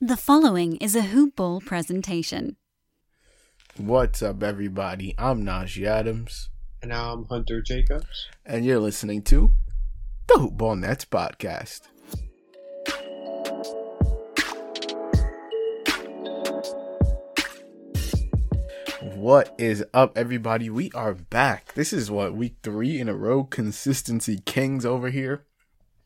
The following is a Hoop Ball presentation. What's up, everybody? I'm Najee Adams, And now I'm Hunter Jacobs. and you're listening to the Hoop Ball Nets podcast. What is up, everybody? We are back. This is what week three in a row. Consistency kings over here.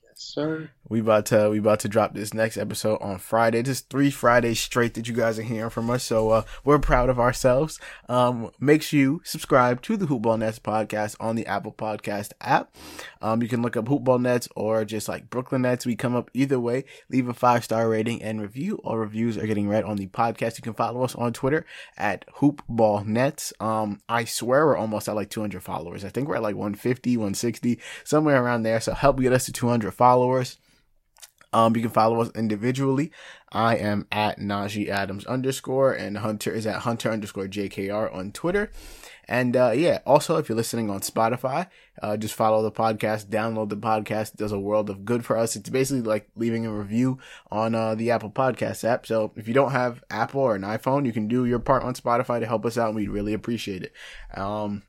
Yes, sir. We about to we about to drop this next episode on Friday. Just three Fridays straight that you guys are hearing from us. So uh, we're proud of ourselves. Um, make sure you subscribe to the Hoopball Nets podcast on the Apple Podcast app. Um, you can look up Hoopball Nets or just like Brooklyn Nets. We come up either way. Leave a five star rating and review. All reviews are getting read on the podcast. You can follow us on Twitter at Hoopball Nets. Um, I swear we're almost at like 200 followers. I think we're at like 150, 160, somewhere around there. So help get us to 200 followers. Um, you can follow us individually. I am at Najee Adams underscore and Hunter is at Hunter underscore JKR on Twitter. And, uh, yeah, also if you're listening on Spotify, uh, just follow the podcast, download the podcast. It does a world of good for us. It's basically like leaving a review on, uh, the Apple podcast app. So if you don't have Apple or an iPhone, you can do your part on Spotify to help us out and we'd really appreciate it. Um,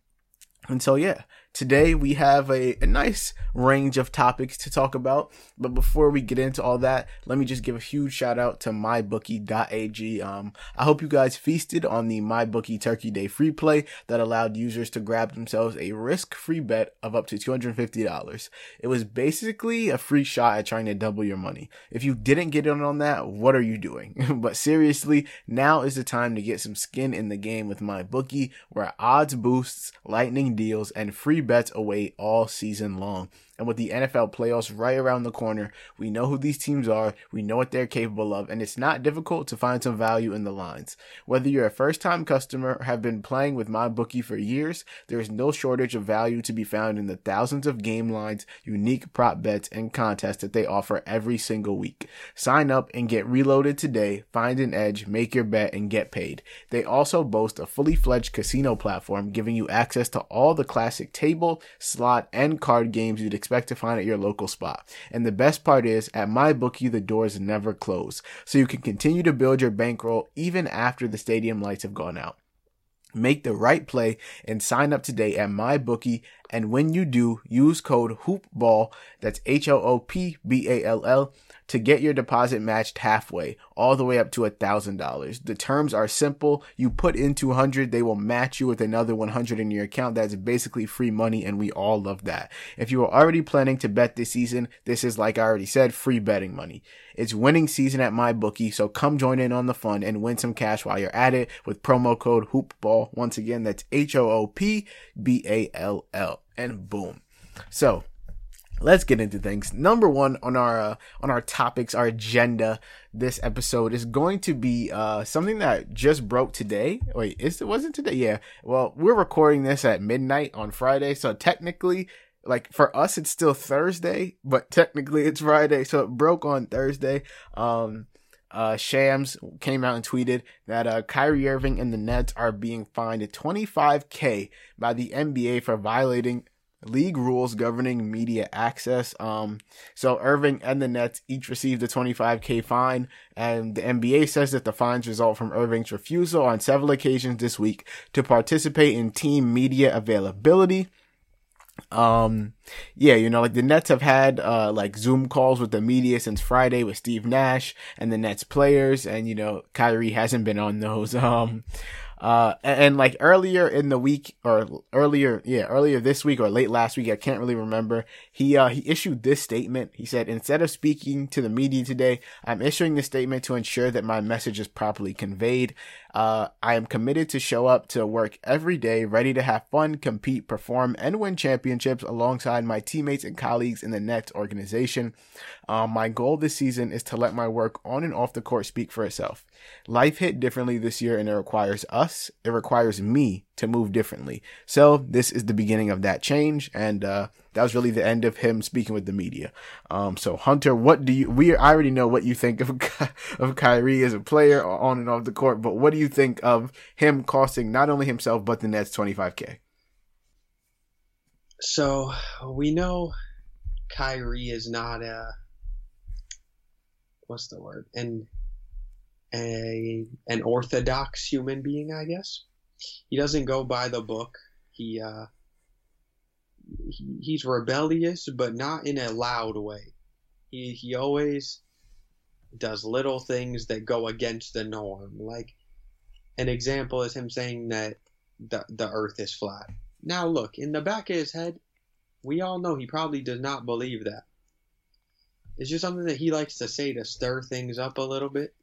and so, yeah, today we have a, a nice range of topics to talk about. But before we get into all that, let me just give a huge shout out to mybookie.ag. Um, I hope you guys feasted on the MyBookie Turkey Day free play that allowed users to grab themselves a risk free bet of up to $250. It was basically a free shot at trying to double your money. If you didn't get in on that, what are you doing? but seriously, now is the time to get some skin in the game with MyBookie, where odds boosts, lightning deals, and free bets away all season long. And with the NFL playoffs right around the corner, we know who these teams are, we know what they're capable of, and it's not difficult to find some value in the lines. Whether you're a first time customer or have been playing with MyBookie for years, there is no shortage of value to be found in the thousands of game lines, unique prop bets, and contests that they offer every single week. Sign up and get reloaded today, find an edge, make your bet, and get paid. They also boast a fully fledged casino platform giving you access to all the classic table, slot, and card games you'd expect to find at your local spot. And the best part is, at MyBookie, the doors never close, so you can continue to build your bankroll even after the stadium lights have gone out. Make the right play and sign up today at MyBookie. And when you do, use code HOOPBALL, that's H O O P B A L L, to get your deposit matched halfway, all the way up to a thousand dollars. The terms are simple. You put in 200, they will match you with another 100 in your account. That's basically free money, and we all love that. If you are already planning to bet this season, this is like I already said, free betting money. It's winning season at MyBookie, so come join in on the fun and win some cash while you're at it with promo code HOOPBALL. Once again, that's H O O P B A L L, and boom. So let's get into things. Number one on our uh, on our topics, our agenda this episode is going to be uh, something that just broke today. Wait, is it wasn't today? Yeah. Well, we're recording this at midnight on Friday, so technically. Like for us, it's still Thursday, but technically it's Friday, so it broke on Thursday. Um, uh, Shams came out and tweeted that uh, Kyrie Irving and the Nets are being fined 25k by the NBA for violating league rules governing media access. Um, so Irving and the Nets each received a 25k fine, and the NBA says that the fines result from Irving's refusal on several occasions this week to participate in team media availability. Um, yeah, you know, like the Nets have had uh like Zoom calls with the media since Friday with Steve Nash and the Nets players, and you know, Kyrie hasn't been on those. Um, uh, and, and, like earlier in the week or earlier, yeah, earlier this week or late last week, I can't really remember. He, uh, he issued this statement. He said, instead of speaking to the media today, I'm issuing this statement to ensure that my message is properly conveyed. Uh, I am committed to show up to work every day, ready to have fun, compete, perform, and win championships alongside my teammates and colleagues in the Nets organization. Um, my goal this season is to let my work on and off the court speak for itself. Life hit differently this year and it requires us, it requires me to move differently. So this is the beginning of that change. And, uh, that was really the end of him speaking with the media. Um, so Hunter, what do you, we, I already know what you think of, of Kyrie as a player on and off the court, but what do you think of him costing not only himself, but the Nets 25K? So we know Kyrie is not a, what's the word? And a, an orthodox human being, I guess. He doesn't go by the book. He, uh, he, he's rebellious, but not in a loud way. He he always does little things that go against the norm. Like an example is him saying that the the Earth is flat. Now look, in the back of his head, we all know he probably does not believe that. It's just something that he likes to say to stir things up a little bit.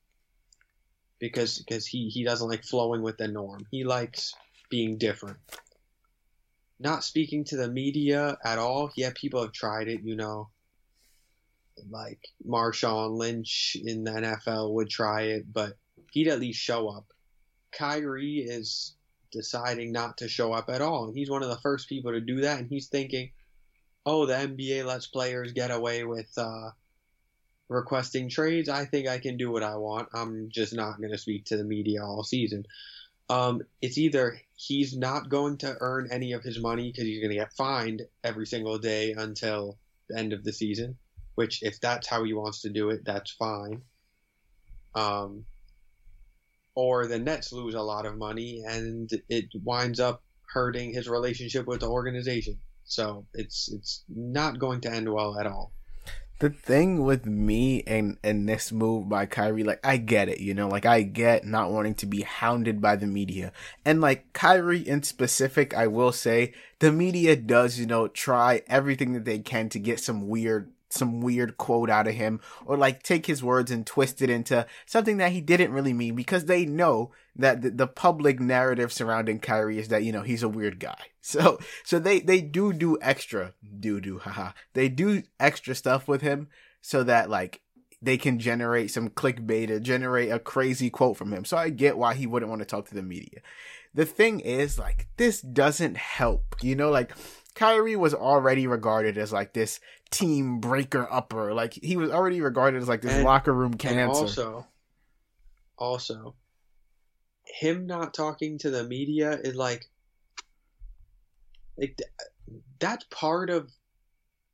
Because because he, he doesn't like flowing with the norm. He likes being different not speaking to the media at all. Yeah, people have tried it, you know. Like Marshawn Lynch in the NFL would try it, but he'd at least show up. Kyrie is deciding not to show up at all. And he's one of the first people to do that. And he's thinking, oh, the NBA lets players get away with uh, requesting trades. I think I can do what I want. I'm just not going to speak to the media all season um, it's either he's not going to earn any of his money because he's going to get fined every single day until the end of the season, which if that's how he wants to do it, that's fine. Um, or the Nets lose a lot of money and it winds up hurting his relationship with the organization. So it's it's not going to end well at all the thing with me and and this move by Kyrie, like I get it, you know, like I get not wanting to be hounded by the media. And like Kyrie in specific, I will say the media does, you know, try everything that they can to get some weird some weird quote out of him or like take his words and twist it into something that he didn't really mean because they know that the, the, public narrative surrounding Kyrie is that, you know, he's a weird guy. So, so they, they do do extra, do do, haha. They do extra stuff with him so that like they can generate some clickbait or generate a crazy quote from him. So I get why he wouldn't want to talk to the media. The thing is like, this doesn't help, you know, like, Kyrie was already regarded as like this team breaker upper. Like he was already regarded as like this and, locker room cancer. also, also, him not talking to the media is like, like that's part of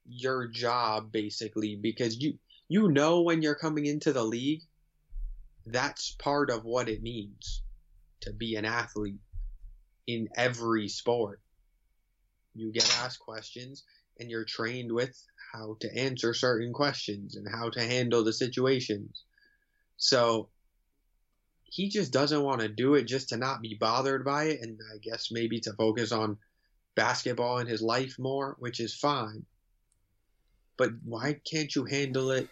your job basically because you you know when you're coming into the league that's part of what it means to be an athlete in every sport you get asked questions and you're trained with how to answer certain questions and how to handle the situations. So he just doesn't want to do it just to not be bothered by it and I guess maybe to focus on basketball in his life more, which is fine. But why can't you handle it,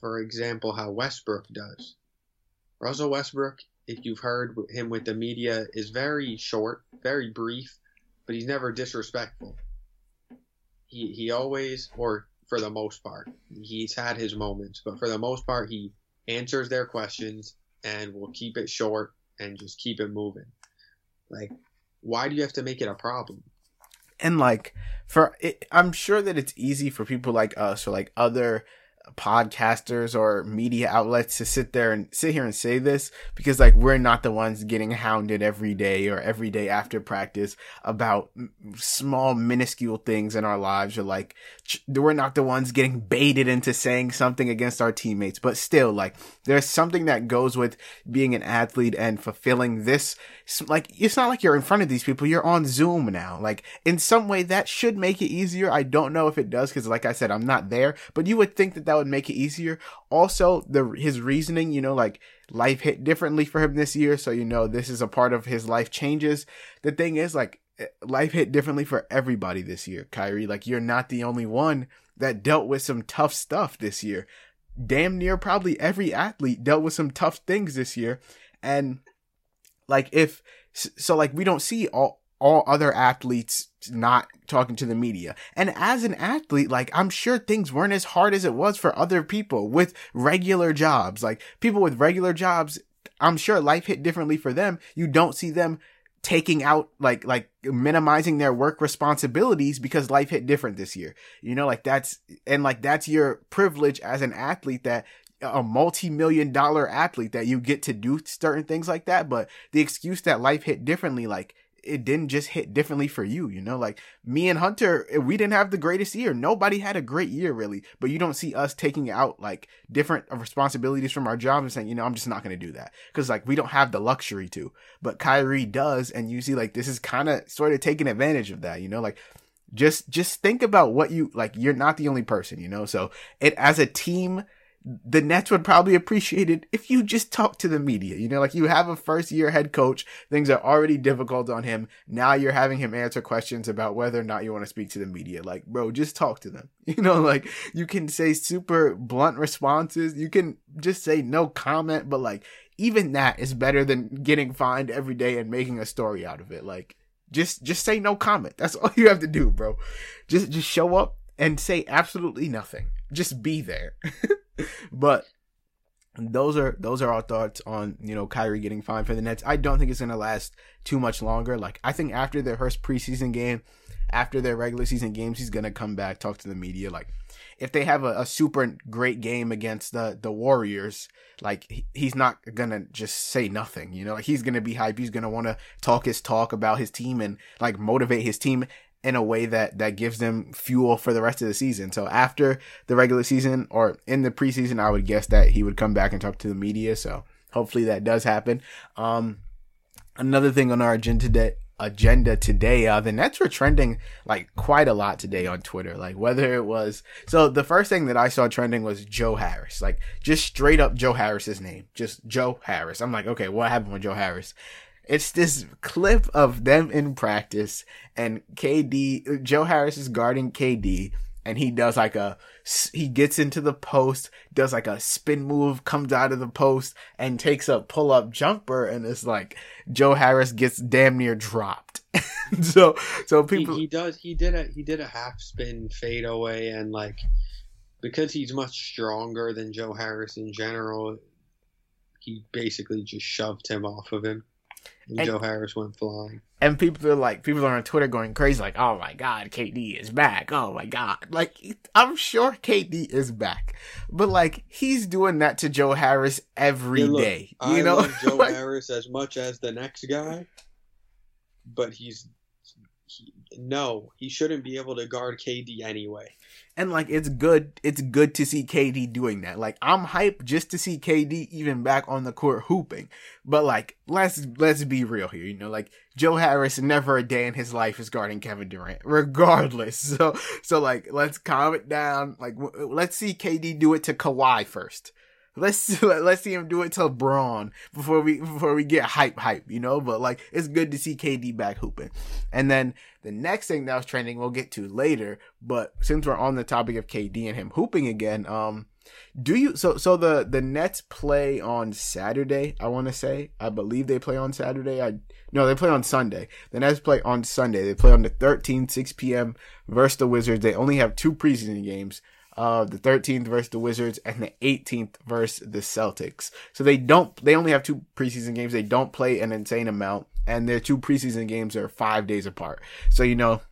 for example, how Westbrook does? Russell Westbrook, if you've heard him with the media, is very short, very brief, but he's never disrespectful. He he always, or for the most part, he's had his moments, but for the most part, he answers their questions and will keep it short and just keep it moving. Like, why do you have to make it a problem? And like, for it, I'm sure that it's easy for people like us or like other podcasters or media outlets to sit there and sit here and say this because like we're not the ones getting hounded every day or every day after practice about small minuscule things in our lives or like we're not the ones getting baited into saying something against our teammates. But still like there's something that goes with being an athlete and fulfilling this like it's not like you're in front of these people. You're on zoom now. Like in some way that should make it easier. I don't know if it does because like i said i'm not there. But you would think that that would make it easier. Also the his reasoning you know like life hit differently for him this year so you know this is a part of his life changes. The thing is like eh, life hit differently for everybody this year kyrie. Like you're not the only one that dealt with some tough stuff this year. Damn near probably every athlete dealt with some tough things this year. And like if so, like we don't see all all other athletes not talking to the media. And as an athlete, like I'm sure things weren't as hard as it was for other people with regular jobs. Like people with regular jobs, I'm sure life hit differently for them. You don't see them taking out like like minimizing their work responsibilities because life hit different this year. You know, like that's and like that's your privilege as an athlete that a multi-million dollar athlete that you get to do certain things like that but the excuse that life hit differently like it didn't just hit differently for you you know? Like me and hunter eh, we didn't have the greatest year. Nobody had a great year really. But you don't see us taking out like different responsibilities from our job and saying you know i'm just not going to do that. Because like we don't have the luxury to. But kyrie does and you see like this is kind of sort of taking advantage of that you know? Like just just think about what you like you're not the only person you know? So it as a team the Nets would probably appreciate it if you just talk to the media. You know, like you have a first year head coach, things are already difficult on him. Now you're having him answer questions about whether or not you want to speak to the media. Like, bro, just talk to them. You know, like you can say super blunt responses. You can just say no comment, but like even that is better than getting fined every day and making a story out of it. Like just just say no comment. That's all you have to do, bro. Just just show up and say absolutely nothing. Just be there. but those are those are our thoughts on you know Kyrie getting fined for the Nets. I don't think it's gonna last too much longer. Like I think after their first preseason game, after their regular season games, he's gonna come back talk to the media. Like if they have a, a super great game against the the Warriors, like he, he's not gonna just say nothing. You know, like he's gonna be hype. He's gonna want to talk his talk about his team and like motivate his team in a way that that gives them fuel for the rest of the season. So after the regular season or in the preseason, I would guess that he would come back and talk to the media. So hopefully that does happen. Um, another thing on our agenda today, agenda today, uh, the Nets were trending like quite a lot today on Twitter. Like whether it was, so the first thing that I saw trending was Joe Harris, like just straight up Joe Harris's name, just Joe Harris. I'm like, okay, what happened with Joe Harris? It's this clip of them in practice and KD, Joe Harris is guarding KD and he does like a, he gets into the post, does like a spin move, comes out of the post and takes a pull up jumper and it's like Joe Harris gets damn near dropped. so, so people, he, he does, he did a, he did a half spin fade away and like, because he's much stronger than Joe Harris in general, he basically just shoved him off of him. And, Joe Harris went flying. And people are like, people are on Twitter going crazy, like, oh my god, KD is back. Oh my god. Like, I'm sure KD is back. But like, he's doing that to Joe Harris every yeah, look, day. You I know? love Joe like, Harris as much as the next guy, but he's he, no, he shouldn't be able to guard KD anyway. And like it's good it's good to see KD doing that. Like I'm hyped just to see KD even back on the court hooping. But like let's let's be real here, you know, like Joe Harris never a day in his life is guarding Kevin Durant regardless. So so like let's calm it down. Like w- let's see KD do it to Kawhi first. Let's let's see him do it to Bron before we before we get hype hype, you know. But like it's good to see KD back hooping. And then the next thing that was trending, we'll get to later. But since we're on the topic of KD and him hooping again, um, do you so so the the Nets play on Saturday? I want to say I believe they play on Saturday. I no, they play on Sunday. The Nets play on Sunday. They play on the 13th, 6 p.m. versus the Wizards. They only have two preseason games uh, the 13th versus the Wizards and the 18th versus the Celtics. So they don't, they only have two preseason games. They don't play an insane amount and their two preseason games are five days apart. So, you know,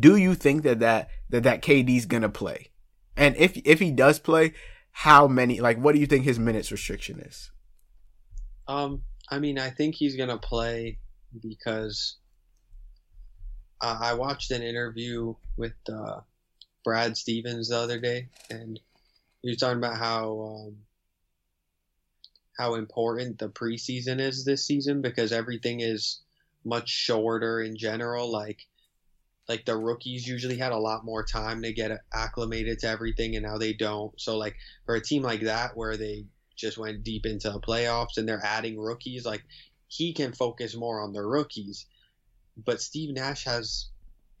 do you think that that, that, that KD's gonna play? And if if he does play, how many? Like, what do you think his minutes restriction is? Um, I mean, I think he's gonna play because uh, I watched an interview with uh, Brad Stevens the other day, and he was talking about how um, how important the preseason is this season because everything is much shorter in general. Like like the rookies usually had a lot more time to get acclimated to everything, and now they don't. So like for a team like that where they just went deep into the playoffs and they're adding rookies, like he can focus more on the rookies. But Steve Nash has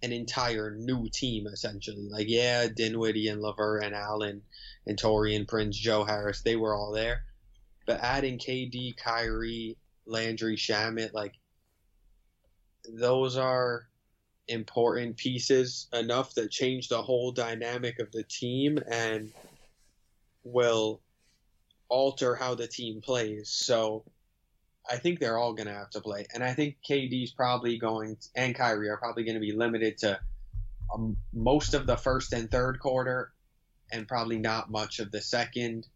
an entire new team essentially. Like yeah, Dinwiddie and LeVert and Allen and Taurean Prince, Joe Harris, they were all there. But adding KD, Kyrie, Landry, Shamet, like those are important pieces enough that change the whole dynamic of the team and will alter how the team plays. So I think they're all going to have to play. And I think KD's probably going, to, and Kyrie are probably going to be limited to um, most of the first and third quarter and probably not much of the second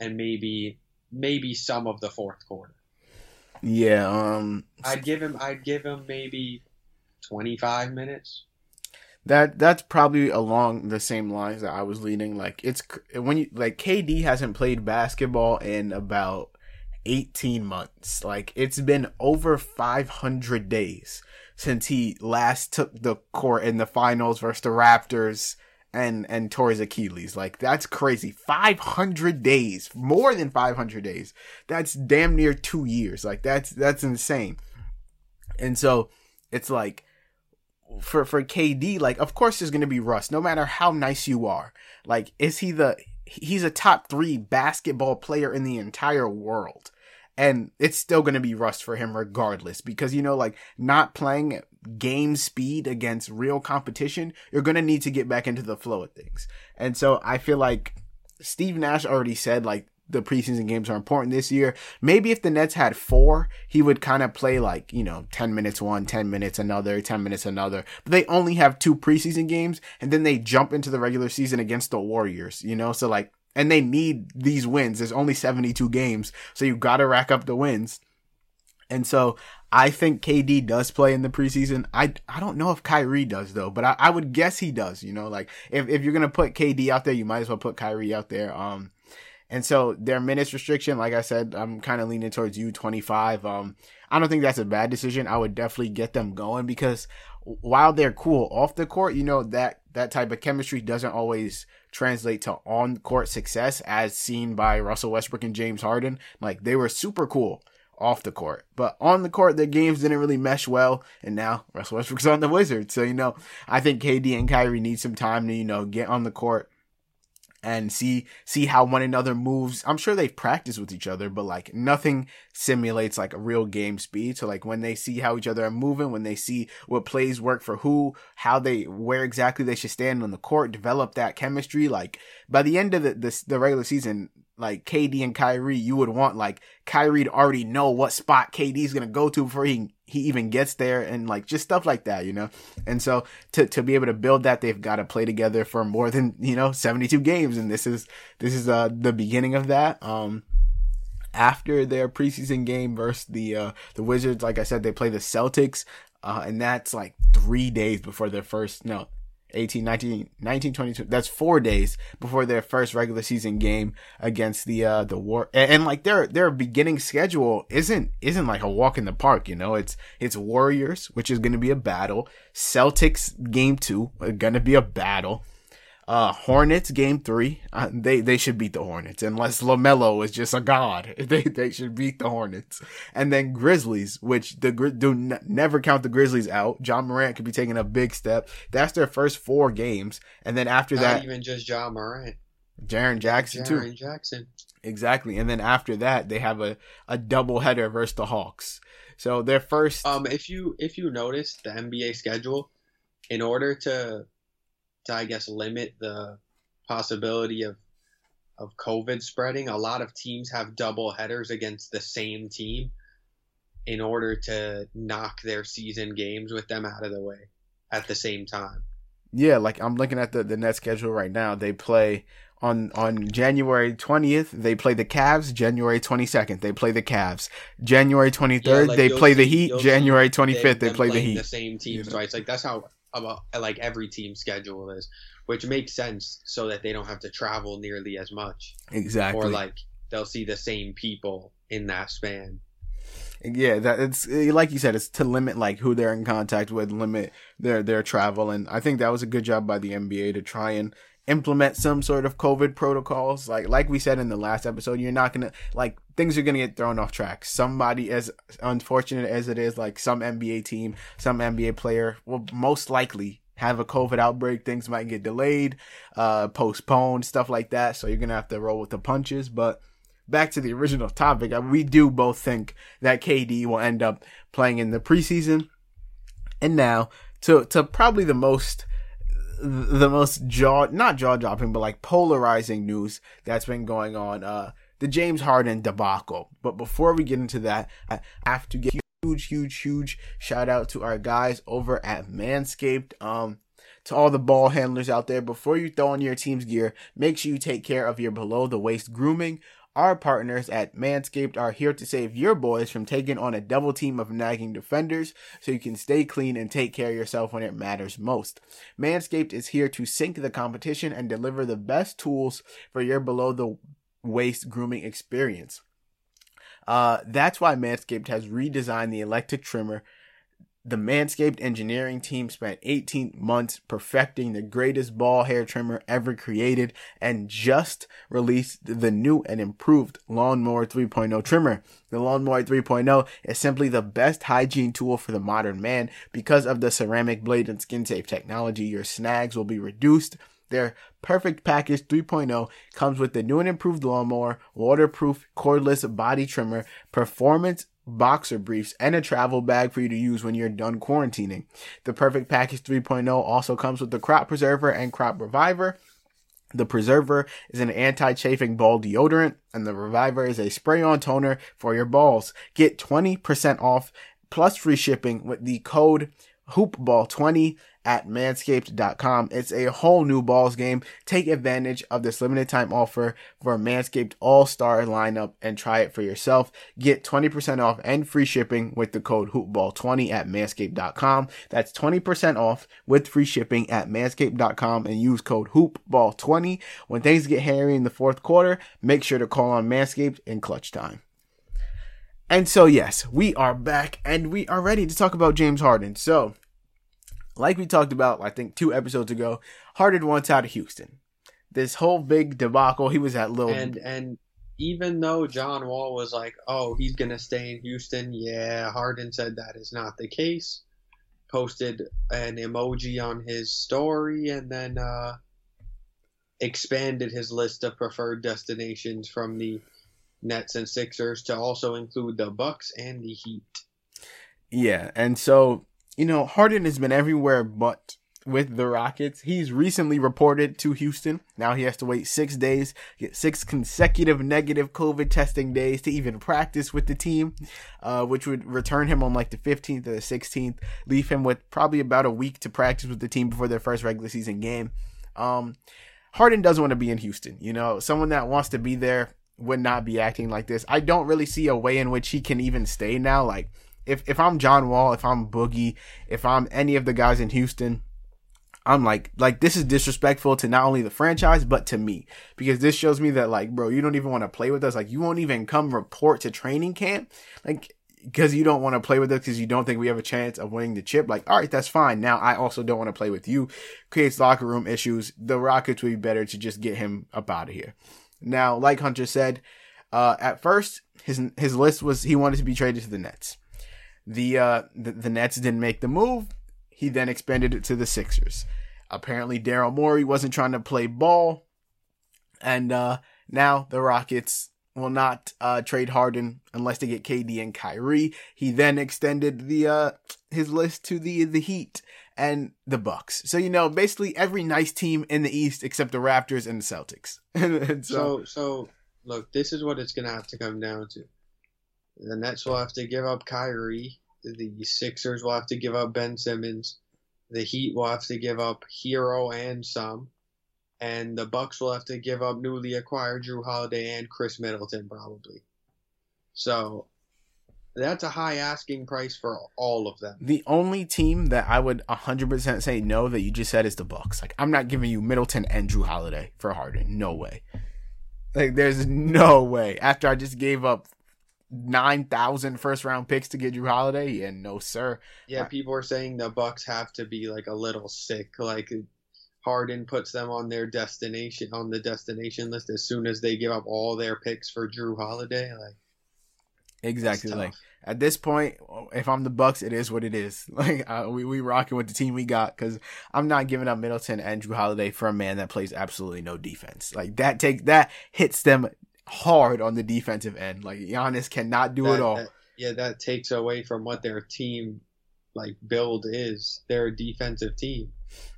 and maybe maybe some of the fourth quarter. Yeah, um I'd give him I'd give him maybe 25 minutes. That that's probably along the same lines that I was leading. Like it's when you like KD hasn't played basketball in about 18 months. Like it's been over 500 days since he last took the court in the finals versus the Raptors and and tore his Achilles. Like that's crazy. 500 days, more than 500 days. That's damn near 2 years. Like that's that's insane. And so it's like for for KD, like of course there's gonna be rust, no matter how nice you are. Like, is he the he's a top three basketball player in the entire world. And it's still gonna be rust for him regardless. Because you know, like not playing game speed against real competition, you're gonna need to get back into the flow of things. And so I feel like Steve Nash already said like the preseason games are important this year. Maybe if the Nets had four, he would kind of play like, you know, 10 minutes one, 10 minutes another, 10 minutes another. But they only have two preseason games and then they jump into the regular season against the Warriors, you know? So like, and they need these wins. There's only 72 games. So you gotta rack up the wins. And so I think KD does play in the preseason. I, I don't know if Kyrie does though, but I, I would guess he does, you know, like if, if you're going to put KD out there, you might as well put Kyrie out there. Um, and so their minutes restriction, like I said, I'm kind of leaning towards you 25. Um, I don't think that's a bad decision. I would definitely get them going because while they're cool off the court, you know, that, that type of chemistry doesn't always translate to on court success as seen by Russell Westbrook and James Harden. Like they were super cool off the court, but on the court, their games didn't really mesh well. And now Russell Westbrook's on the Wizards. So, you know, I think KD and Kyrie need some time to, you know, get on the court and see see how one another moves. I'm sure they've practiced with each other, but like nothing simulates like a real game speed. So like when they see how each other are moving, when they see what plays work for who, how they where exactly they should stand on the court, develop that chemistry. Like by the end of the the, the regular season, like KD and Kyrie, you would want like Kyrie to already know what spot KD's gonna go to before he he even gets there and like just stuff like that, you know? And so to, to be able to build that, they've got to play together for more than, you know, 72 games. And this is, this is, uh, the beginning of that. Um, after their preseason game versus the, uh, the Wizards, like I said, they play the Celtics. Uh, and that's like three days before their first, no, 18, 19, 19, 22. That's four days before their first regular season game against the, uh, the war. And, and, like their, their beginning schedule isn't, isn't like a walk in the park, you know, it's, it's Warriors, which is to be a battle. Celtics game two, going to be a battle. Uh, Hornets game three. Uh, they they should beat the Hornets unless LaMelo is just a god. They they should beat the Hornets. And then Grizzlies, which the do n- never count the Grizzlies out. John Morant could be taking a big step. That's their first four games, and then after Not that, even just Ja Morant, Jaren Jackson too. Jaren Jackson. Exactly, and then after that, they have a a double header versus the Hawks. So their first. Um, if you if you notice the NBA schedule, in order to to I guess limit the possibility of of COVID spreading. A lot of teams have double headers against the same team in order to knock their season games with them out of the way at the same time. Yeah, like I'm looking at the the net schedule right now. They play on on January 20th, they play the Cavs. January 22nd, they play the Cavs. January 23rd, Yeah, like, they play the Heat. January 25th, they play the Heat. The same teams know? twice. Like that's how about like every team schedule is, which makes sense so that they don't have to travel nearly as much, Exactly. or like they'll see the same people in that span. Yeah, that it's eh, like you said, it's to limit like who they're in contact with, limit their their travel, and I think that was a good job by the NBA to try and implement some sort of COVID protocols. Like like we said in the last episode, you're not gonna like things are gonna get thrown off track. Somebody, as unfortunate as it is, like some NBA team, some NBA player will most likely have a COVID outbreak. Things might get delayed, uh, postponed, stuff like that. So you're gonna have to roll with the punches, but back to the original topic, uh, we do both think that KD will end up playing in the preseason. And now to to probably the most the most jaw not jaw dropping but like polarizing news that's been going on uh the James Harden debacle. But before we get into that, I have to give huge huge huge shout out to our guys over at Manscaped. Um to all the ball handlers out there, before you throw on your team's gear, make sure you take care of your below the waist grooming. Our partners at Manscaped are here to save your boys from taking on a double team of nagging defenders so you can stay clean and take care of yourself when it matters most. Manscaped is here to sink the competition and deliver the best tools for your below the waist grooming experience. Uh, that's why Manscaped has redesigned the electric trimmer the Manscaped engineering team spent 18 months perfecting the greatest ball hair trimmer ever created and just released the new and improved Lawnmower 3.0 trimmer. The Lawnmower 3.0 is simply the best hygiene tool for the modern man because of the ceramic blade and skin safe technology. Your snags will be reduced. Their Perfect Package 3.0 comes with the new and improved lawnmower, waterproof cordless body trimmer, performance boxer briefs, and a travel bag for you to use when you're done quarantining. The Perfect Package 3.0 also comes with the Crop Preserver and Crop Reviver. The Preserver is an anti-chafing ball deodorant, and the Reviver is a spray-on toner for your balls. Get 20% off plus free shipping with the code hoopball20 at manscaped.com. It's a whole new balls game. Take advantage of this limited time offer for a Manscaped All Star lineup and try it for yourself. Get 20% off and free shipping with the code hoopball20 at manscaped.com. That's 20% off with free shipping at manscaped.com and use code hoopball20. When things get hairy in the fourth quarter, make sure to call on Manscaped in clutch time. And so, yes, we are back and we are ready to talk about James Harden. So, like we talked about, I think two episodes ago, Harden wants out of Houston. This whole big debacle, he was at little. And and even though John Wall was like, "Oh, he's gonna stay in Houston," yeah, Harden said that is not the case. Posted an emoji on his story and then uh, expanded his list of preferred destinations from the Nets and Sixers to also include the Bucks and the Heat. yeah, and so you know, Harden has been everywhere but with the Rockets. He's recently reported to Houston. Now he has to wait six days, get six consecutive negative COVID testing days to even practice with the team, uh, which would return him on like the 15th or the 16th, leave him with probably about a week to practice with the team before their first regular season game. Um, Harden doesn't want to be in Houston. You know, someone that wants to be there would not be acting like this. I don't really see a way in which he can even stay now. Like, if if I'm John Wall, if I'm Boogie, if I'm any of the guys in Houston, I'm like like this is disrespectful to not only the franchise but to me because this shows me that like bro, you don't even want to play with us. Like you won't even come report to training camp. Like because you don't want to play with us because you don't think we have a chance of winning the chip. Like, all right, that's fine. Now I also don't want to play with you. Creates locker room issues. The Rockets would be better to just get him up out of here. Now, like Hunter said, uh, at first his his list was he wanted to be traded to the Nets. The, uh, the the Nets didn't make the move. He then expanded it to the Sixers. Apparently, Daryl Morey wasn't trying to play ball, and uh, now the Rockets will not uh, trade Harden unless they get KD and Kyrie. He then extended the uh, his list to the the Heat and the Bucks. So you know, basically every nice team in the East except the Raptors and the Celtics. and So so look, this is what it's gonna have to come down to. The Nets will have to give up Kyrie. The Sixers will have to give up Ben Simmons. the Heat will have to give up Herro and some, and the Bucks will have to give up newly acquired Jrue Holiday and Khris Middleton probably. So that's a high asking price for all of them. The only team that I would 100% say no that you just said is the Bucks. Like I'm not giving you Middleton and Jrue Holiday for Harden. No way. Like there's no way. After I just gave up 9,000 first round picks to get Jrue Holiday, yeah, no sir. Yeah, people are saying the Bucks have to be like a little sick. Like Harden puts them on their destination on the destination list as soon as they give up all their picks for Jrue Holiday. Like Exactly. Like at this point, if I'm the Bucks, it is what it is. Like uh, we we rocking with the team we got because I'm not giving up Middleton and Jrue Holiday for a man that plays absolutely no defense. Like that take that hits them hard on the defensive end. Like Giannis cannot do that, it all. That, yeah, that takes away from what their team like build is. They're a defensive team.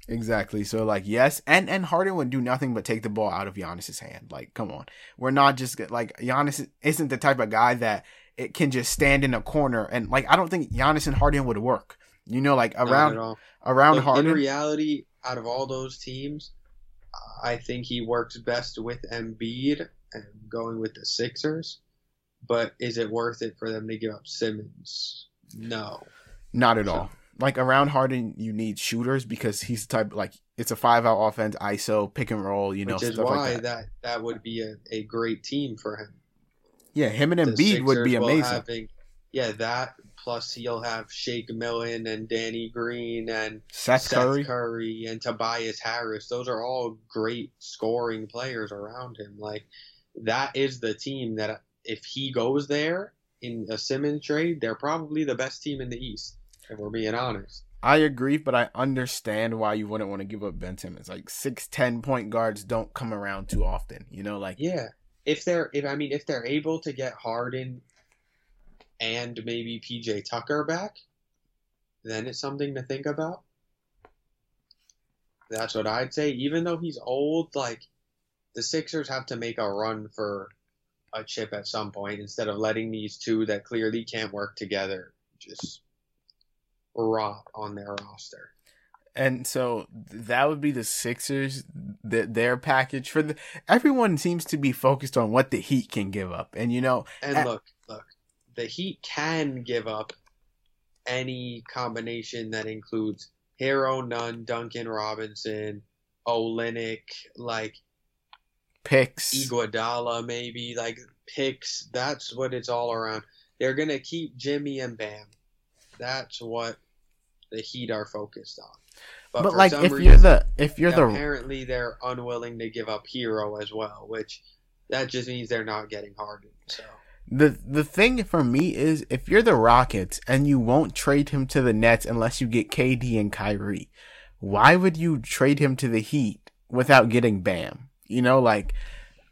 Exactly. So like yes, and and Harden would do nothing but take the ball out of Giannis's hand. Like come on, we're not just like Giannis isn't the type of guy that it can just stand in a corner and like I don't think Giannis and Harden would work. You know, like around around Look, Harden. In reality, out of all those teams, I think he works best with Embiid and going with the Sixers. But is it worth it for them to give up Simmons? No, not at all. Like around Harden, you need shooters because he's the type like it's a five out offense, ISO, pick and roll. You know, which is why like that. that that would be a, a great team for him. Yeah, him and Embiid would be amazing. Having, yeah, that plus he'll have Shake Milton and Danny Green and Seth, Seth Curry. Curry and Tobias Harris. Those are all great scoring players around him. Like that is the team that if he goes there in a Simmons trade, they're probably the best team in the East. If we're being honest. I agree, but I understand why you wouldn't want to give up Ben Simmons. Like six, ten point guards don't come around too often. You know, like yeah, if they're if I mean if they're able to get Harden and maybe PJ Tucker back, then it's something to think about. That's what I'd say. Even though he's old, like the Sixers have to make a run for a chip at some point instead of letting these two that clearly can't work together just rot on their roster. And so that would be the Sixers, the, their package for the. Everyone seems to be focused on what the Heat can give up, and you know. And at, look, look, the Heat can give up any combination that includes Herro, Nunn, Duncan Robinson, Olynyk, like picks, Iguodala, maybe like picks. That's what it's all around. They're gonna keep Jimmy and Bam. That's what the Heat are focused on. But, but like, if reason, you're the if you're the apparently they're unwilling to give up Herro as well, which that just means they're not getting Harden. So the the thing for me is if you're the Rockets and you won't trade him to the Nets unless you get KD and Kyrie, why would you trade him to the Heat without getting Bam? You know, like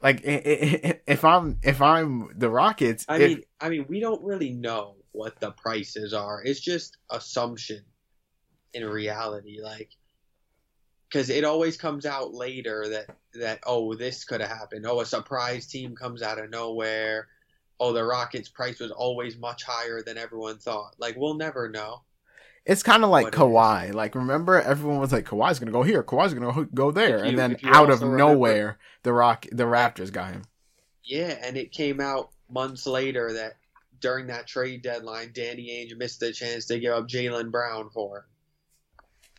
like if I'm if I'm the Rockets, I if, mean, I mean, we don't really know what the prices are. It's just assumption in reality like because it always comes out later that that oh this could have happened. Oh a surprise team comes out of nowhere. Oh the rockets price was always much higher than everyone thought. Like we'll never know it's kind of like Kawhi. Like, remember, everyone was like, "Kawhi's gonna go here, Kawhi's gonna go there," you, and then out of nowhere, the Rock, the Raptors got him. Yeah, and it came out months later that during that trade deadline, Danny Ainge missed the chance to give up Jaylen Brown for him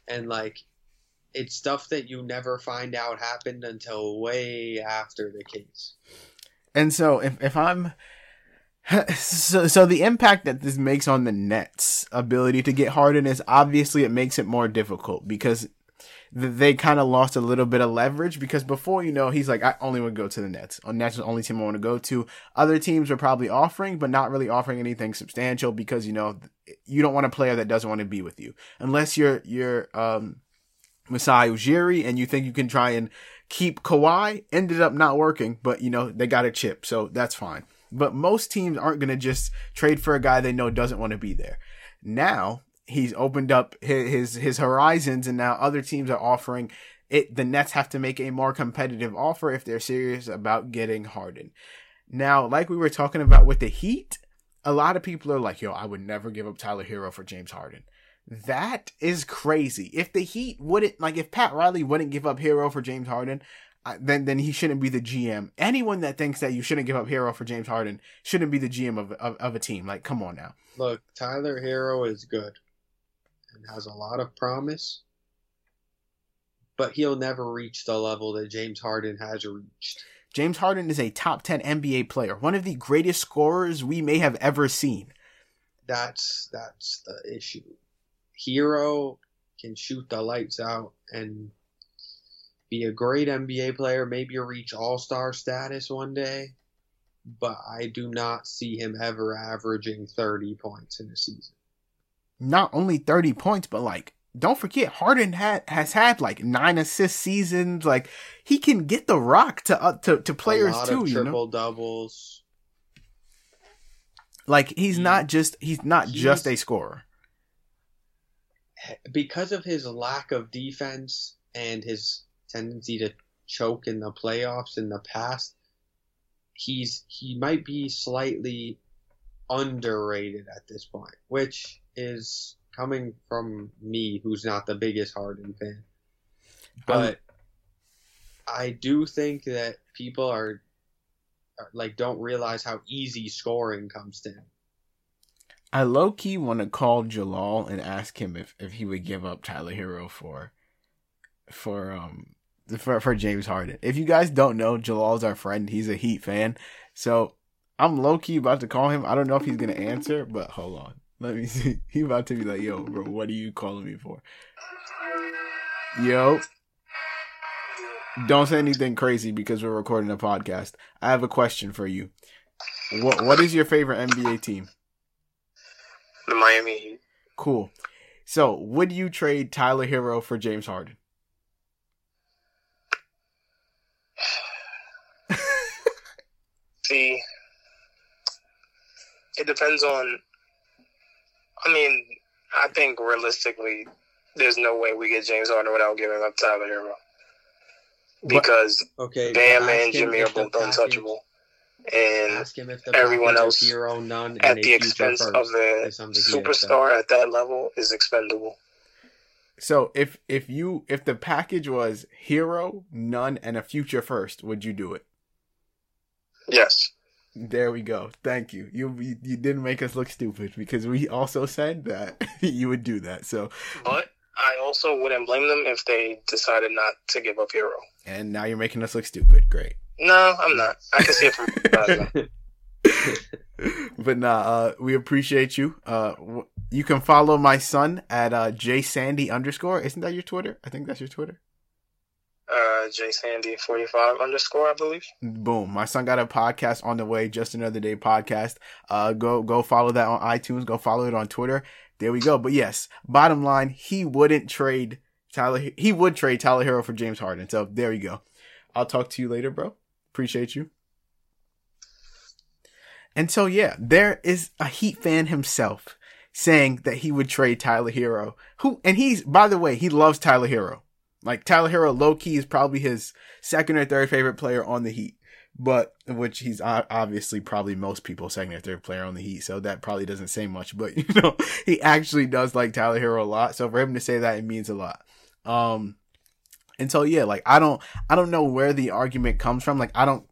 and like it's stuff that you never find out happened until way after the case. And so if if I'm so so the impact that this makes on the Nets' ability to get Harden is obviously it makes it more difficult because they kind of lost a little bit of leverage because before you know he's like I only want to go to the Nets. On Nets the only team I want to go to. Other teams are probably offering, but not really offering anything substantial because you know you don't want a player that doesn't want to be with you unless you're you're um Masai Ujiri and you think you can try and keep Kawhi. Ended up not working, but you know they got a chip, so that's fine. But most teams aren't going to just trade for a guy they know doesn't want to be there. Now he's opened up his, his his horizons, and now other teams are offering it. The Nets have to make a more competitive offer if they're serious about getting Harden. Now, like we were talking about with the Heat, a lot of people are like, "Yo, I would never give up Tyler Herro for James Harden." That is crazy. If the Heat wouldn't like, if Pat Riley wouldn't give up Herro for James Harden, then then he shouldn't be the GM. Anyone that thinks that you shouldn't give up Herro for James Harden shouldn't be the GM of of, of a team. Like, come on now. Look, Tyler Herro is good and has a lot of promise, but he'll never reach the level that James Harden has reached. James Harden is a top 10 NBA player, one of the greatest scorers we may have ever seen. That's that's the issue. Herro can shoot the lights out and be a great NBA player, maybe reach all-star status one day, but I do not see him ever averaging 30 points in a season. Not only 30 points, but like don't forget Harden had has had like nine assist seasons. Like he can get the rock to uh, to to players too. you know, doubles. Like he's not just he's not He's- just a scorer. Because of his lack of defense and his tendency to choke in the playoffs in the past, he's he might be slightly underrated at this point, which is coming from me, who's not the biggest Harden fan. But I do think that people are, are like don't realize how easy scoring comes to him. I low key want to call Jalal and ask him if, if he would give up Tyler Herro for for um for for James Harden. If you guys don't know, Jalal's our friend. He's a Heat fan, so I'm low key about to call him. I don't know if he's gonna answer, but hold on. Let me see. He about to be like, "Yo, bro, what are you calling me for?" Yo, don't say anything crazy because we're recording a podcast. I have a question for you. What What is your favorite NBA team? The Miami Heat. Cool. So, would you trade Tyler Herro for James Harden? See, it depends on. I mean, I think realistically, there's no way we get James Harden without giving up Tyler Herro. Because Okay, Bam and Jimmy are both package- untouchable. And Ask him if the everyone else Herro Nunn at the expense first of the is something he accepts. superstar at that level is expendable. So, if if you if the package was Herro, Nunn, and a future first, would you do it? Yes. There we go. Thank you. You you, didn't make us look stupid because we also said that you would do that. So, But I also wouldn't blame them if they decided not to give up Herro. and now you're making us look stupid. Great. No, I'm not. I can see it from but nah, uh, we appreciate you. Uh, w- you can follow my son at uh, jsandy underscore. Isn't that your Twitter? I think that's your Twitter. Uh, J Sandy forty five underscore, I believe. Boom. My son got a podcast on the way, just another day podcast. Uh, go, go follow that on iTunes. Go follow it on Twitter. There we go. But yes, bottom line, he wouldn't trade Tyler. He would trade Tyler Herro for James Harden. So there we go. I'll talk to you later, bro. Appreciate you. And so yeah, there is a Heat fan himself saying that he would trade Tyler Herro. Who and he's by the way, he loves Tyler Herro. Like Tyler Herro, low key is probably his second or third favorite player on the Heat, but which he's obviously probably most people's second or third player on the Heat, so that probably doesn't say much. But you know, he actually does like Tyler Herro a lot. So for him to say that, it means a lot. Um, and so yeah, like I don't, I don't know where the argument comes from. Like I don't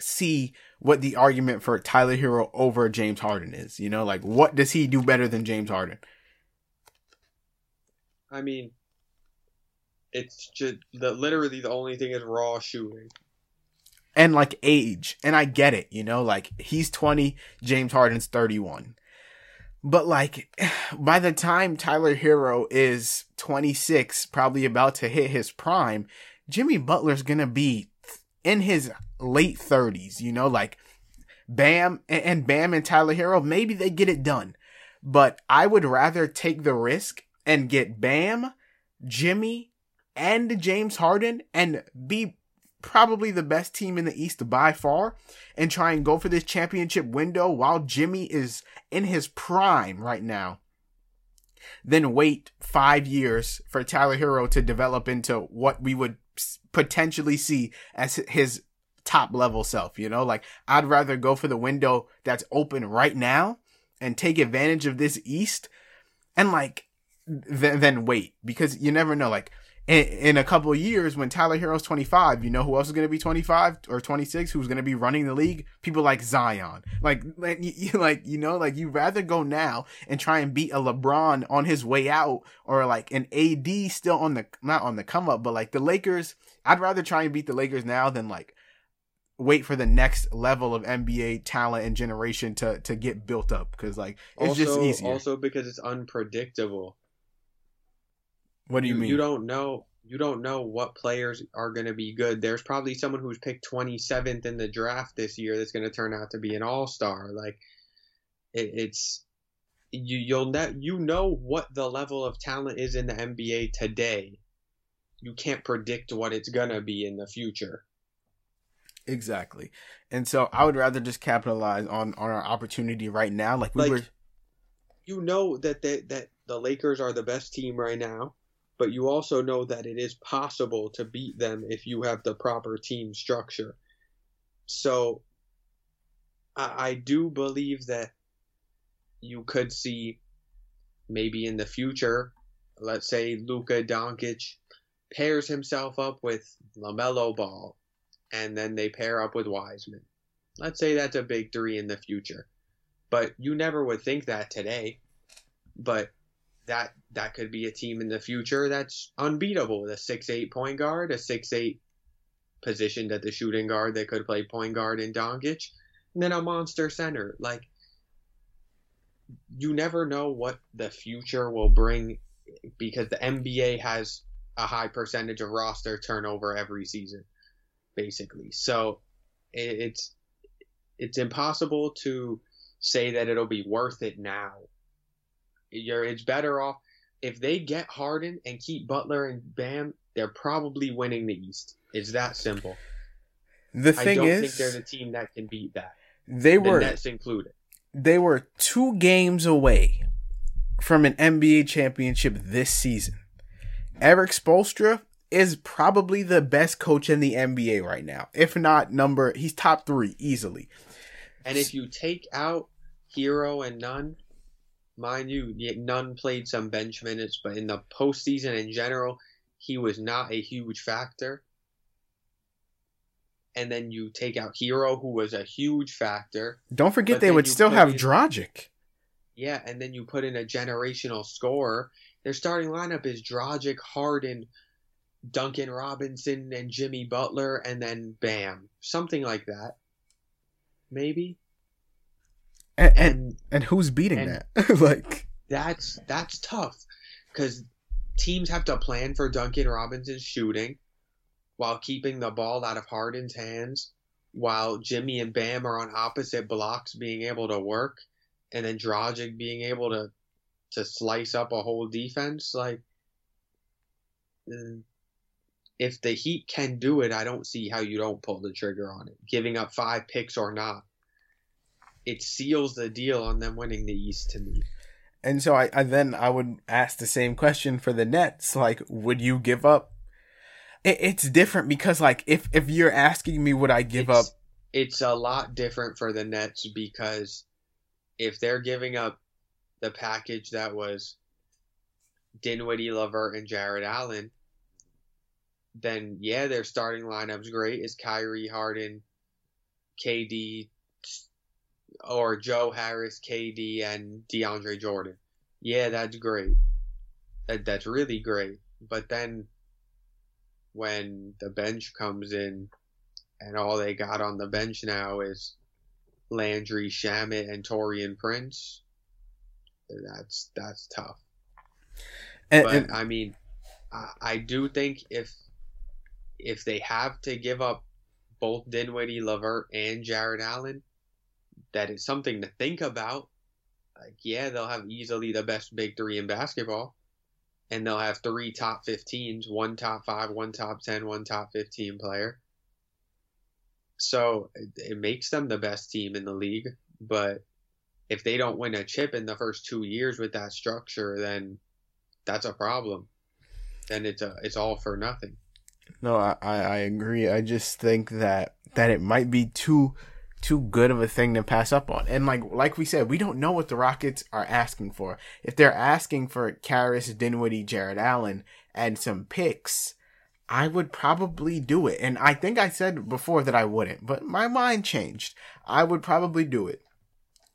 see what the argument for Tyler Herro over James Harden is. You know, like what does he do better than James Harden? I mean, it's just the literally the only thing is raw shooting. and like age. And i get it you know? Like he's 20 james harden's 31 but like by the time tyler herro is 26 probably about to hit his prime jimmy butler's gonna be in his late 30s you know? Like bam and bam and tyler herro maybe they get it done. But i would rather take the risk and get bam jimmy and james harden and be probably the best team in the East by far and try and go for this championship window while Jimmy is in his prime right now. Then wait five years for Tyler Herro to develop into what we would potentially see as his top level self. You know, like I'd rather go for the window that's open right now and take advantage of this East and like then, then wait because you never know. Like in, in a couple of years, when Tyler Herro's 25, you know who else is going to be 25 or 26? Who's going to be running the league? People like Zion. Like, like you, like you know, like you'd rather go now and try and beat a LeBron on his way out, or like an AD still on the not on the come up, but like the Lakers. I'd rather try and beat the Lakers now than like wait for the next level of NBA talent and generation to to get built up because like it's also, just easier. Also because it's unpredictable. What do you, mean? You don't know. You don't know what players are going to be good. There's probably someone who's picked 27th in the draft this year that's going to turn out to be an all star. Like it, it's you. You'll net. You know what the level of talent is in the NBA today. You can't predict what it's gonna be in the future. Exactly. And so I would rather just capitalize on on our opportunity right now. Like we Like, were You know that they, that the Lakers are the best team right now, but you also know that it is possible to beat them if you have the proper team structure. So I, I do believe that you could see maybe in the future, let's say Luka Doncic pairs himself up with LaMelo Ball and then they pair up with Wiseman. Let's say that's a big three in the future. But you never would think that today. But that that could be a team in the future that's unbeatable. The six eight point guard, a six eight positioned at the shooting guard that could play point guard in Doncic, and then a monster center. Like you never know what the future will bring because the NBA has a high percentage of roster turnover every season, basically. So it's it's impossible to say that it'll be worth it now. You're it's better off if they get Harden and keep Butler and Bam, they're probably winning the East. It's that simple. the I thing don't is think they're the team that can beat that. they The were Nets included. they were two games away from an NBA championship this season. Erik Spoelstra is probably the best coach in the NBA right now. If not number, he's top three easily. And if you take out Herro and Nunn, mind you, Nunn played some bench minutes, but in the postseason in general, he was not a huge factor. And then you take out Herro, who was a huge factor. Don't forget they would still have in- Dragic. Yeah, and then you put in a generational scorer. Their starting lineup is Dragic, Harden, Duncan Robinson, and Jimmy Butler, and then Bam. Something like that. Maybe. And and, And who's beating and- that? like that's that's tough because teams have to plan for Duncan Robinson's shooting while keeping the ball out of Harden's hands, while Jimmy and Bam are on opposite blocks, being able to work, and then Dragic being able to to slice up a whole defense. Like, if the Heat can do it, I don't see how you don't pull the trigger on it, giving up five picks or not. It seals the deal on them winning the East to me. And so I, I then I would ask the same question for the Nets. Like, would you give up? It, it's different because like if if you're asking me, would I give It's- up? It's a lot different for the Nets because if they're giving up the package that was Dinwiddie, LeVert, and Jarrett Allen, then yeah, their starting lineup's great. Is Kyrie, Harden, KD, or Joe Harris, KD, and DeAndre Jordan. Yeah, that's great. That that's really great. But then when the bench comes in and all they got on the bench now is Landry, Shamet, and Taurean Prince. That's that's tough. And, But and- I mean, I, I do think if if they have to give up both Dinwiddie, LeVert, and Jarrett Allen, that is something to think about. Like, yeah, they'll have easily the best big three in basketball, and they'll have three top 15s, one top five, one top 10, one top 15 player. So it, it makes them the best team in the league. But if they don't win a chip in the first two years with that structure, then that's a problem. Then it's a it's all for nothing. No, I, I I agree. I just think that that it might be too too good of a thing to pass up on. And like like we said, we don't know what the Rockets are asking for. If they're asking for Caris, Dinwiddie, Jarrett Allen, and some picks, I would probably do it. And I think I said before that I wouldn't, but my mind changed. I would probably do it.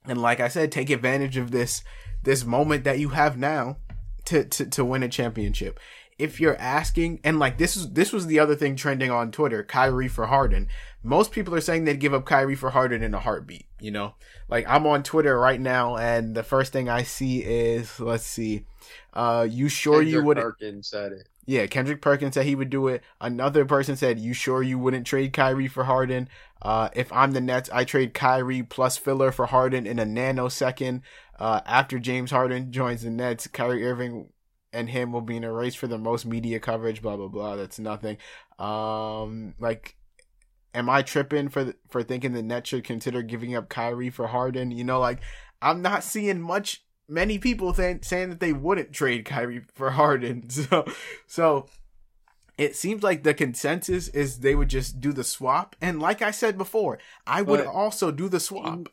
And like I said, take advantage of this this moment that you have now to to, to win a championship. If you're asking, and like this is this was the other thing trending on Twitter, Kyrie for Harden. Most people are saying they'd give up Kyrie for Harden in a heartbeat. You know, like I'm on Twitter right now, and the first thing I see is let's see, uh, you sure Kendrick you would Perkins said it. yeah, Kendrick Perkins said he would do it. Another person said, "You sure you wouldn't trade Kyrie for Harden?" Uh, if I'm the Nets, I trade Kyrie plus filler for Harden in a nanosecond. Uh, after James Harden joins the Nets, Kyrie Irving and him will be in a race for the most media coverage. Blah blah blah. That's nothing. Um, like, am I tripping for for thinking the Nets should consider giving up Kyrie for Harden? You know, like I'm not seeing much many people th- saying that they wouldn't trade Kyrie for Harden. So, so it seems like the consensus is they would just do the swap. And like I said before, I would But also do the swap.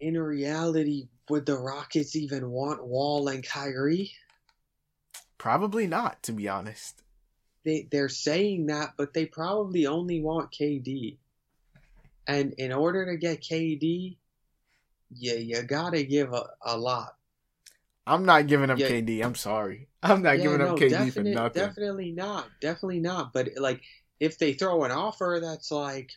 In reality, would the Rockets even want Wall and Kyrie? Probably not, to be honest. They they're saying that, but they probably only want KD. And in order to get KD, yeah, you gotta give a, a lot. I'm not giving up Yeah. KD. I'm sorry. I'm not Yeah, giving up no, KD for nothing. Definitely not. Definitely not. But like, if they throw an offer that's like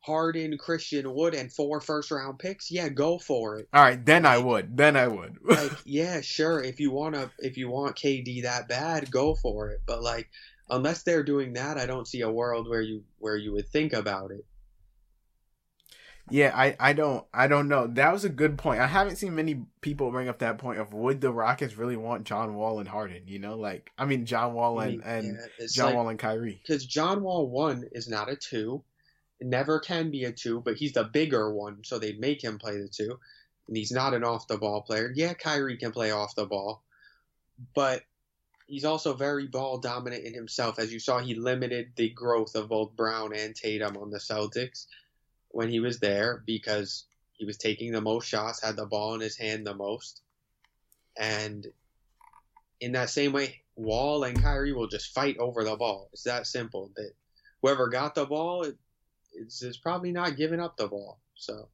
Harden, Christian Wood, and four first round picks, yeah, go for it. All right, then I would. Then I would. Like, yeah, sure. If you wanna, if you want KD that bad, go for it. But like, unless they're doing that, I don't see a world where you where you would think about it. Yeah, I, I don't I don't know. That was a good point. I haven't seen many people bring up that point of would the Rockets really want John Wall and Harden? You know, like I mean John Wall I and, mean, and yeah, John like- Wall and Kyrie. because John Wall one is not a two, never can be a two, but he's the bigger one, so they make him play the two, and he's not an off the ball player. Yeah, Kyrie can play off the ball, but he's also very ball dominant in himself. As you saw, he limited the growth of both Brown and Tatum on the Celtics when he was there because he was taking the most shots, had the ball in his hand the most, and in that same way, Wall and Kyrie will just fight over the ball. It's that simple. That whoever got the ball, it, it's, it's probably not giving up the ball. So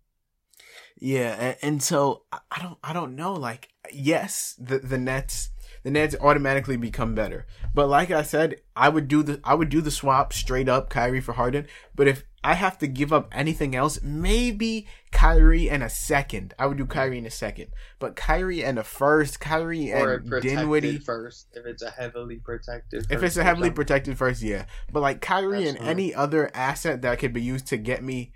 Yeah, and, and so I- I don't I don't know. Like yes, the the Nets the Nets automatically become better. But like I said, I would do the I would do the swap straight up Kyrie for Harden. But if I have to give up anything else, maybe Kyrie and a second. I would do Kyrie in a second. But Kyrie and a first, Kyrie or a and Dinwiddie. first if it's a heavily protected. If it's a heavily protected first, yeah. But like Kyrie and any other asset that could be used to get me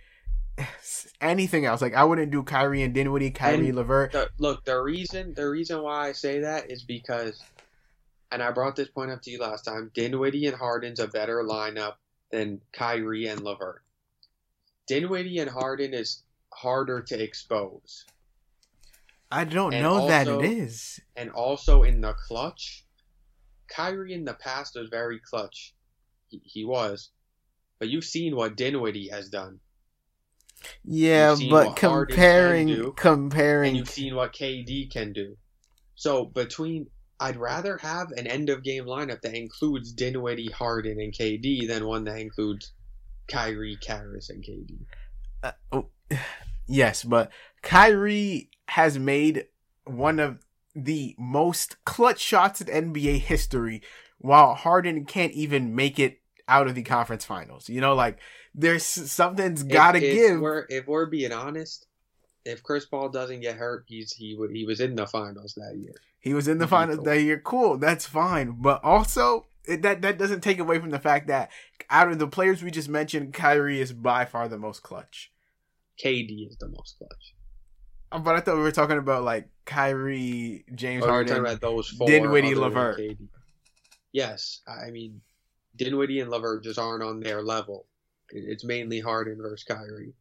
anything else. Like I wouldn't do Kyrie and Dinwiddie, Kyrie And Levert. the, look, the reason the reason why I say that is because, and I brought this point up to you last time. Dinwiddie and Harden's a better lineup than Kyrie and Levert. Dinwiddie and Harden is harder to expose, I don't and know that it is. and also in the clutch. Kyrie in the past was very clutch. He, he was, but you've seen what Dinwiddie has done, Yeah, but comparing do, and comparing you've seen what KD can do. So between, I'd rather have an end of game lineup that includes Dinwiddie, Harden, and KD than one that includes Kyrie, Caris, and KD. uh, oh, yes, but Kyrie has made one of the most clutch shots in NBA history, while Harden can't even make it out of the conference finals. You know, like there's something's got to If- if give. We're, if we're being honest, if Chris Paul doesn't get hurt, he's he he was in the finals that year. He was in the finals that year. Cool, that's fine. But also, it, that that doesn't take away from the fact that out of the players we just mentioned, Kyrie is by far the most clutch. KD is the most clutch. Uh, But I thought we were talking about like Kyrie, James Oh, Harden. about those four. Dinwiddie, LeVert. Yes, I mean Dinwiddie and Levert just aren't on their level. It- It's mainly Harden versus Kyrie.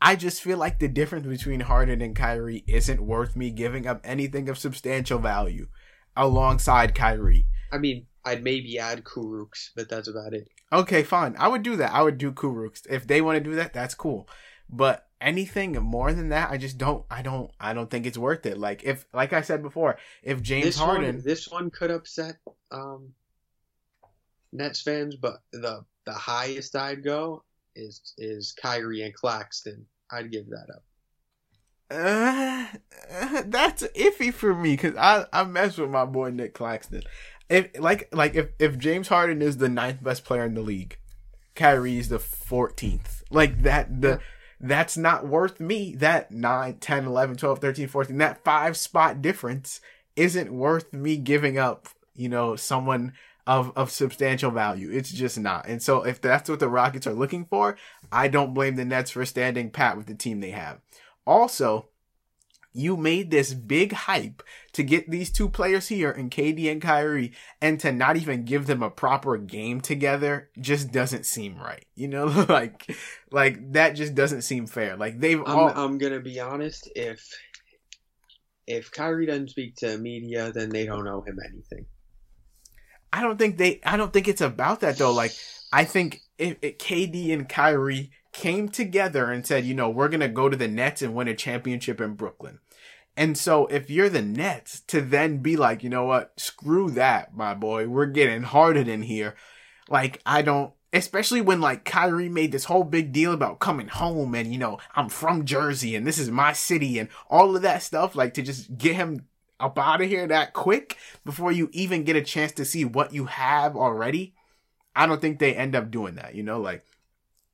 I just feel like the difference between Harden and Kyrie isn't worth me giving up anything of substantial value alongside Kyrie. I mean, I'd maybe add Kurucs, but that's about it. Okay, fine. I would do that. I would do Kurucs. If they want to do that, that's cool. But anything more than that, I just don't. I don't. I don't think it's worth it. Like if, like I said before, if James this Harden, one, this one could upset um, Nets fans, but the the highest I'd go is is Kyrie and Claxton. I'd give that up. Uh, uh, that's iffy for me because I I mess with my boy Nick Claxton. If like like if if James Harden is the ninth best player in the league, Kyrie's the fourteenth. Like that the. That's not worth me. That 9, 10, 11, 12, 13, 14, that five spot difference isn't worth me giving up, you know, someone of, of substantial value. It's just not. And so if that's what the Rockets are looking for, I don't blame the Nets for standing pat with the team they have. Also, you made this big hype to get these two players here in KD and Kyrie and to not even give them a proper game together just doesn't seem right. You know, like like that just doesn't seem fair. Like they've I'm, all I'm gonna be honest. If if Kyrie doesn't speak to media, then they don't owe him anything. I don't think they I don't think it's about that though. Like I think if, if KD and Kyrie came together and said, you know, we're to go to the Nets and win a championship in Brooklyn. And so if you're the Nets to then be like, you know what, screw that, my boy, we're getting Harden in here. Like, I don't, especially when like Kyrie made this whole big deal about coming home and, you know, I'm from Jersey and this is my city and all of that stuff, like to just get him up out of here that quick before you even get a chance to see what you have already. I don't think they end up doing that, you know, like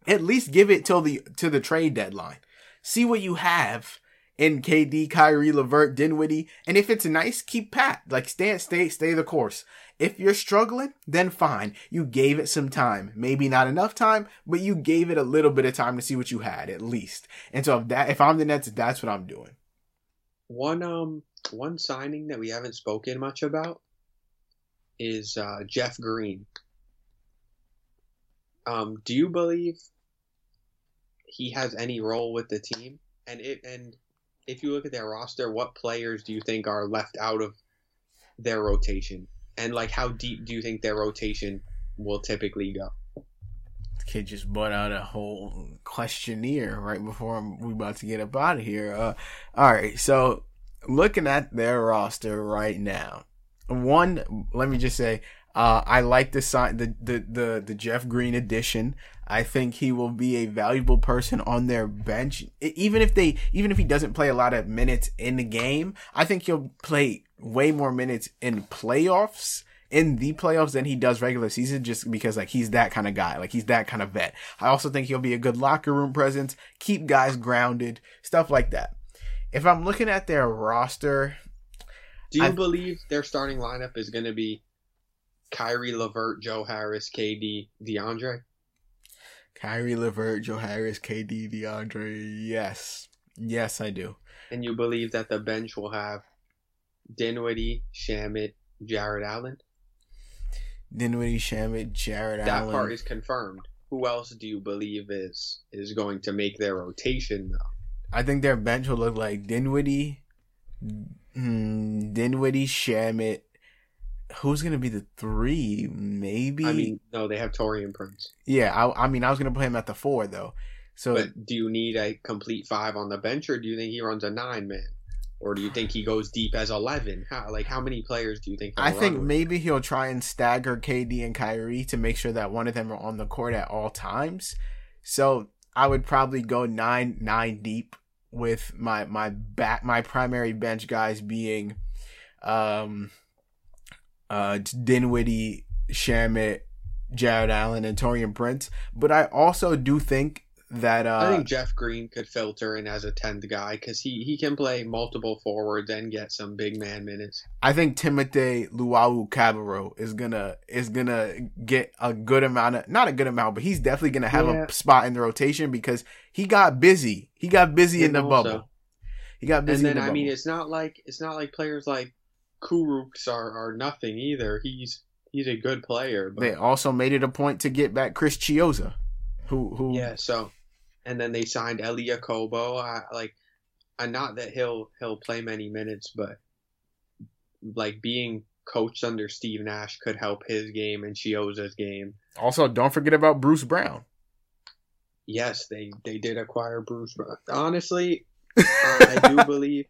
at least give it till the to the trade deadline. See what you have in KD, Kyrie, Levert, Dinwiddie, and if it's nice, keep pat. Like stay stay stay the course. If you're struggling, then fine. You gave it some time. Maybe not enough time, but you gave it a little bit of time to see what you had at least. And so if that if I'm the Nets, that's what I'm doing. One um one signing that we haven't spoken much about is uh, Jeff Green. Um, do you believe he has any role with the team? And it and if you look at their roster, what players do you think are left out of their rotation? And like how deep do you think their rotation will typically go? kid just brought out a whole questionnaire right before we about to get up out of here. Uh, all right, so looking at their roster right now, one, let me just say, uh, I like the sign, the, the, the, the Jeff Green addition. I think he will be a valuable person on their bench. Even if they, even if he doesn't play a lot of minutes in the game, I think he'll play way more minutes in playoffs in the playoffs than he does regular season just because like he's that kind of guy. Like he's that kind of vet. I also think he'll be a good locker room presence, keep guys grounded, stuff like that. If I'm looking at their roster, do you I, believe their starting lineup is going to be Kyrie, Levert, Joe Harris, KD, DeAndre? Kyrie, Levert, Joe Harris, KD, DeAndre. Yes, yes, I do. And you believe that the bench will have Dinwiddie, Shamet, Jarrett Allen? Dinwiddie, Shamet, Jarrett that Allen. That part is confirmed. Who else do you believe is is going to make their rotation though? I think their bench will look like Dinwiddie, mm, Dinwiddie, Shamet. Who's gonna be the three? Maybe. I mean, no, they have Taurean Prince. Yeah, I, I mean, I was gonna play him at the four though. So, but do you need a complete five on the bench, or do you think he runs a nine man? or do you think he goes deep as 11 how like how many players do you think i think maybe he'll try and stagger kd and kyrie to make sure that one of them are on the court at all times so i would probably go nine nine deep with my my back my primary bench guys being um uh dinwiddie shamet jarrett allen and taurean prince. But i also do think that uh, I think Jeff Green could filter in as a tenth guy because he he can play multiple forwards and get some big man minutes. I think Timothy Luwawu-Cabarrot is gonna is gonna get a good amount of not a good amount, but he's definitely gonna have yeah. a spot in the rotation because he got busy. He got busy and in the also, bubble. He got busy. And then the I mean, it's not like it's not like players like Kurucs are are nothing either. He's he's a good player. But... They also made it a point to get back Chris Chiozza, who who yeah. So and then they signed Elie Okobo. I, like, and not that he'll he'll play many minutes, but like being coached under Steve Nash could help his game and Chiozza's game. Also, don't forget about Bruce Brown. Yes, they they did acquire Bruce Brown. Honestly, uh, I do believe.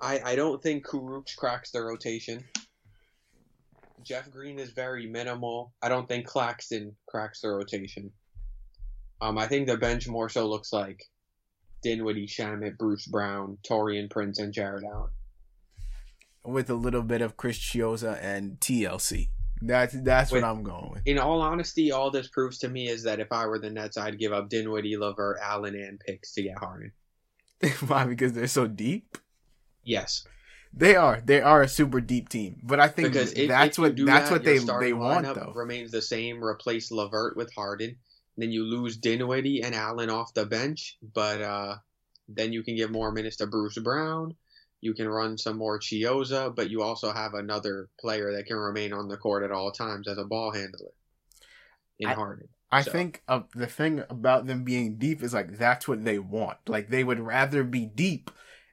I I don't think Kurucs cracks the rotation. Jeff Green is very minimal. I don't think Claxton cracks the rotation. Um, I think the bench more so looks like Dinwiddie, Shamet, Bruce Brown, Taurean Prince, and Jarrett Allen. With a little bit of Chris Chiozza and TLC. That's that's With- what I'm going with. In all honesty, all this proves to me is that if I were the Nets, I'd give up Dinwiddie, LeVert, Allen, and picks to get Harden. Why? Because they're so deep. Yes, They are. They are a super deep team. But I think because that's if what that's that, what they they want though. Remains the same. Replace LeVert with Harden. Then you lose Dinwiddie and Allen off the bench, but uh, then you can give more minutes to Bruce Brown. You can run some more Chiozza, but you also have another player that can remain on the court at all times as a ball handler in I- Harden. I So- think uh, the thing about them being deep is like that's what they want. Like they would rather be deep,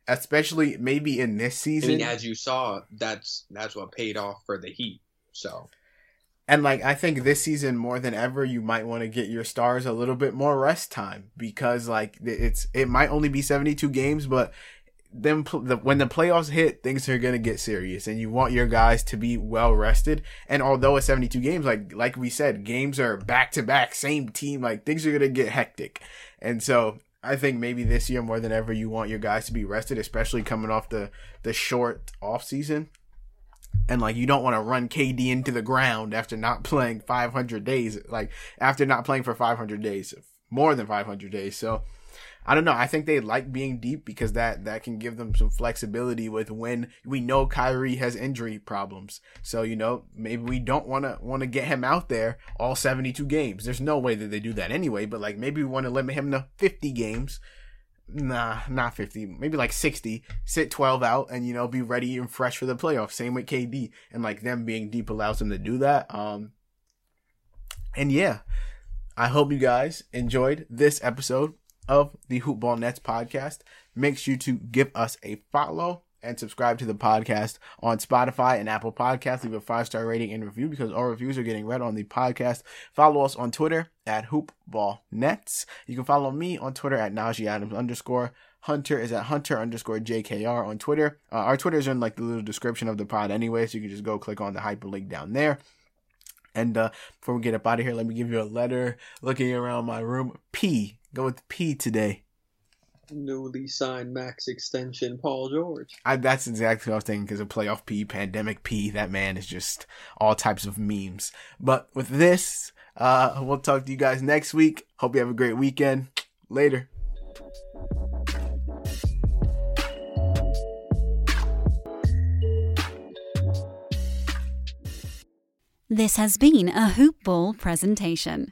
especially maybe in this I season. mean, as you saw, that's that's what paid off for the Heat. So And like I think this season more than ever, you might want to get your stars a little bit more rest time because like it's it might only be seventy two games, but then the, when the playoffs hit, things are gonna get serious, and you want your guys to be well rested. And although it's seventy two games, like like we said, games are back to back, same team, like things are gonna get hectic, and so. I think maybe this year more than ever, you want your guys to be rested, especially coming off the the short off season and like you don't want to run KD into the ground after not playing 500 days, like after not playing for 500 days, more than 500 days. So I don't know. I think they like being deep because that that can give them some flexibility with when we know Kyrie has injury problems. So you know maybe we don't want to want to get him out there all 72 games. There's no way that they do that anyway. But like maybe we want to limit him to 50 games. Nah, not 50, maybe like 60. Sit 12 out and, you know, be ready and fresh for the playoffs. Same with KD. And like them being deep allows them to do that. Um, and yeah, I hope you guys enjoyed this episode of the Hoopball Nets podcast. Make sure to give us a follow and subscribe to the podcast on Spotify and Apple Podcasts. Leave a five star rating and review because all reviews are getting read on the podcast. Follow us on Twitter at HoopballNets. You can follow me on Twitter at Najee Adams underscore. Hunter is at Hunter underscore JKR on Twitter. Uh, our Twitter is in like the little description of the pod anyway, so you can just go click on the hyperlink down there. And uh, before we get up out of here, let me give you a letter. Looking around my room, P. Go with P today. Newly signed max extension, Paul George. I, that's exactly what I was thinking because of playoff P, pandemic P. That man is just all types of memes. But with this, uh, we'll talk to you guys next week. Hope you have a great weekend. Later. This has been a Hoop Ball presentation.